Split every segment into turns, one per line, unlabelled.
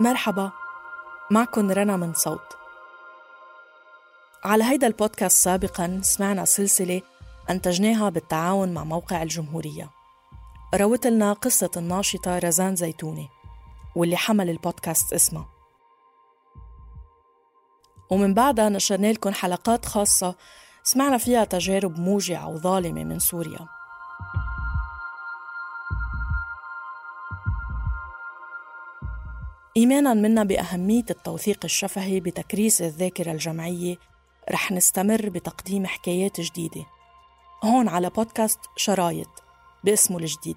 مرحبا معكم رنا من صوت. على هيدا البودكاست سابقا سمعنا سلسلة أنتجناها بالتعاون مع موقع الجمهورية. روت لنا قصة الناشطة رزان زيتوني واللي حمل البودكاست اسمها. ومن بعدها نشرنا لكم حلقات خاصة سمعنا فيها تجارب موجعة وظالمة من سوريا. إيمانا منا بأهمية التوثيق الشفهي بتكريس الذاكرة الجمعية رح نستمر بتقديم حكايات جديدة. هون على بودكاست شرايط باسمه الجديد.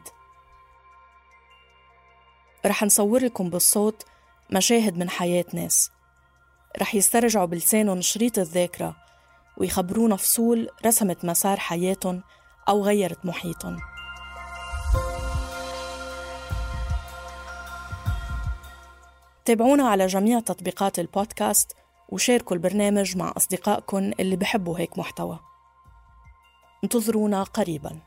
رح نصور لكم بالصوت مشاهد من حياة ناس. رح يسترجعوا بلسانهم شريط الذاكرة ويخبرونا فصول رسمت مسار حياتهم أو غيرت محيطهم. تابعونا على جميع تطبيقات البودكاست وشاركوا البرنامج مع أصدقائكم اللي بحبوا هيك محتوى. انتظرونا قريباً.